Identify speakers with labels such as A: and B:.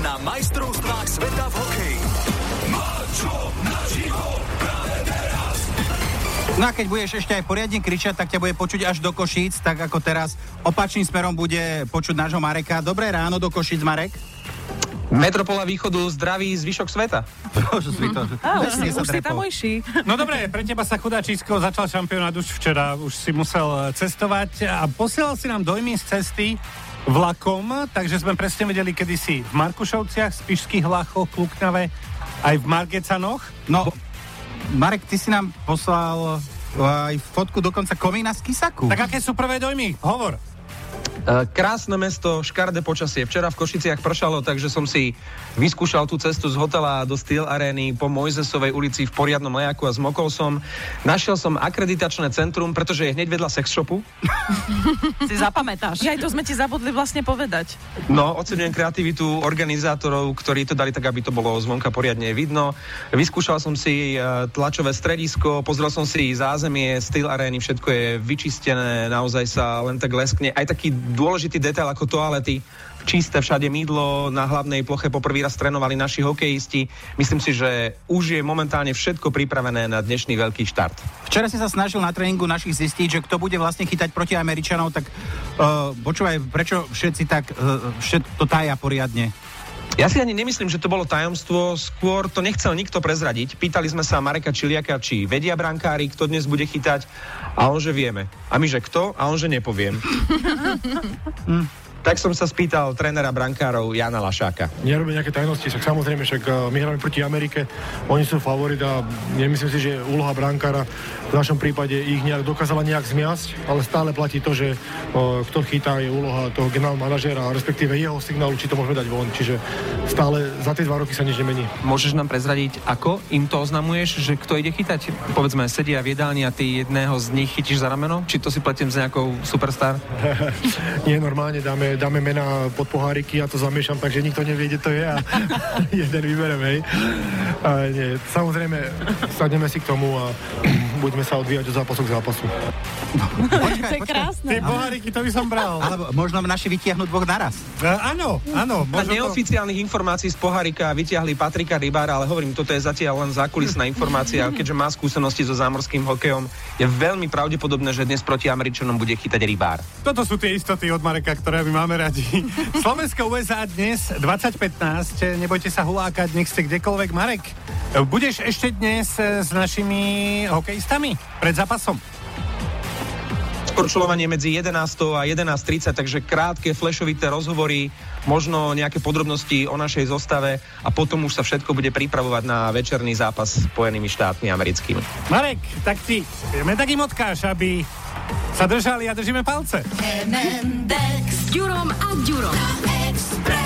A: na majstrovstvách sveta v hokeji. Mačo naživo práve.
B: No a keď budeš ešte aj poriadne kričať, tak ťa bude počuť až do Košíc, tak ako teraz opačným smerom bude počuť nášho Mareka. Dobré ráno do Košíc, Marek.
C: Metropola východu zdraví zvyšok sveta.
B: Bože,
D: už, si, už si tamojší.
E: No dobre, pre teba sa chudáčisko začal šampionát už včera, už si musel cestovať a posielal si nám dojmy z cesty vlakom, takže sme presne vedeli, kedy si v Markušovciach, Spišských Vlachoch, Kluknave, aj v Margecanoch.
B: No, Marek, ty si nám poslal aj fotku dokonca komína z Kisaku.
E: Tak aké sú prvé dojmy? Hovor.
C: E, Krásne mesto, škaredé počasie. Včera v Košiciach pršalo, takže som si vyskúšal tú cestu z hotela do Steel Areny po Mojzesovej ulici v poriadnom lejaku a zmokol som. Našiel som akreditačné centrum, pretože je hneď vedľa sex shopu.
D: Si zapamätáš. Ja aj to sme ti zabudli vlastne povedať.
C: No, oceňujem kreativitu organizátorov, ktorí to dali tak, aby to bolo zvonka poriadne vidno. Vyskúšal som si e, tlačové stredisko, pozrel som si zázemie Steel Areny, všetko je vyčistené, naozaj sa len tak leskne. Aj taký dôležitý detail ako toalety, čisté všade mydlo, na hlavnej ploche poprvý raz trénovali naši hokejisti. Myslím si, že už je momentálne všetko pripravené na dnešný veľký štart.
B: Včera si sa snažil na tréningu našich zistiť, že kto bude vlastne chytať proti Američanov, tak uh, počúvaj, prečo všetci tak uh, všet, to tája poriadne?
C: Ja si ani nemyslím, že to bolo tajomstvo, skôr to nechcel nikto prezradiť. Pýtali sme sa Mareka Čiliaka, či vedia brankári, kto dnes bude chytať a on, že vieme. A my, že kto? A on, že nepoviem. tak som sa spýtal trénera brankárov Jana Lašáka.
F: nerobia nejaké tajnosti, však samozrejme, však eh, my hráme proti Amerike, oni sú favorit a nemyslím si, že úloha brankára v našom prípade ich nejak dokázala nejak zmiasť, ale stále platí to, že o, kto chytá je úloha toho generálneho manažéra, respektíve jeho signálu, či to môžeme dať von. Čiže stále za tie dva roky sa nič nemení.
C: Môžeš nám prezradiť, ako im to oznamuješ, že kto ide chytať? Povedzme, sedia v jedálni a ty jedného z nich chytíš za rameno? Či to si platím s nejakou superstar?
F: Nie, normálne dáme, dáme mená pod poháriky a to zamiešam, takže nikto nevie, kde to je a jeden vyberem, hej. A nie, samozrejme, sadneme si k tomu a budeme sa odvíjať od zápasu k zápasu.
B: Počkaj,
D: To je
B: počkaj.
D: krásne.
E: Tie poháriky, to by som bral.
B: Alebo možno naši vytiahnuť dvoch naraz.
E: E, áno, áno.
C: Na
E: Možno to...
C: neoficiálnych informácií z pohárika vyťahli Patrika Rybára, ale hovorím, toto je zatiaľ len zákulisná informácia, keďže má skúsenosti so zámorským hokejom, je veľmi pravdepodobné, že dnes proti Američanom bude chytať Rybár.
E: Toto sú tie istoty od Mareka, ktoré my máme radi. Slovensko USA dnes 2015, nebojte sa hulákať, nech ste kdekoľvek. Marek, budeš ešte dnes e, s našimi hokejistami pred zápasom?
C: Skorčulovanie medzi 11. a 11.30, takže krátke, flešovité rozhovory, možno nejaké podrobnosti o našej zostave a potom už sa všetko bude pripravovať na večerný zápas s Spojenými štátmi americkými.
E: Marek, tak ti vieme tak im odkáž, aby sa držali a držíme palce.
G: S Ďurom a Ďurom.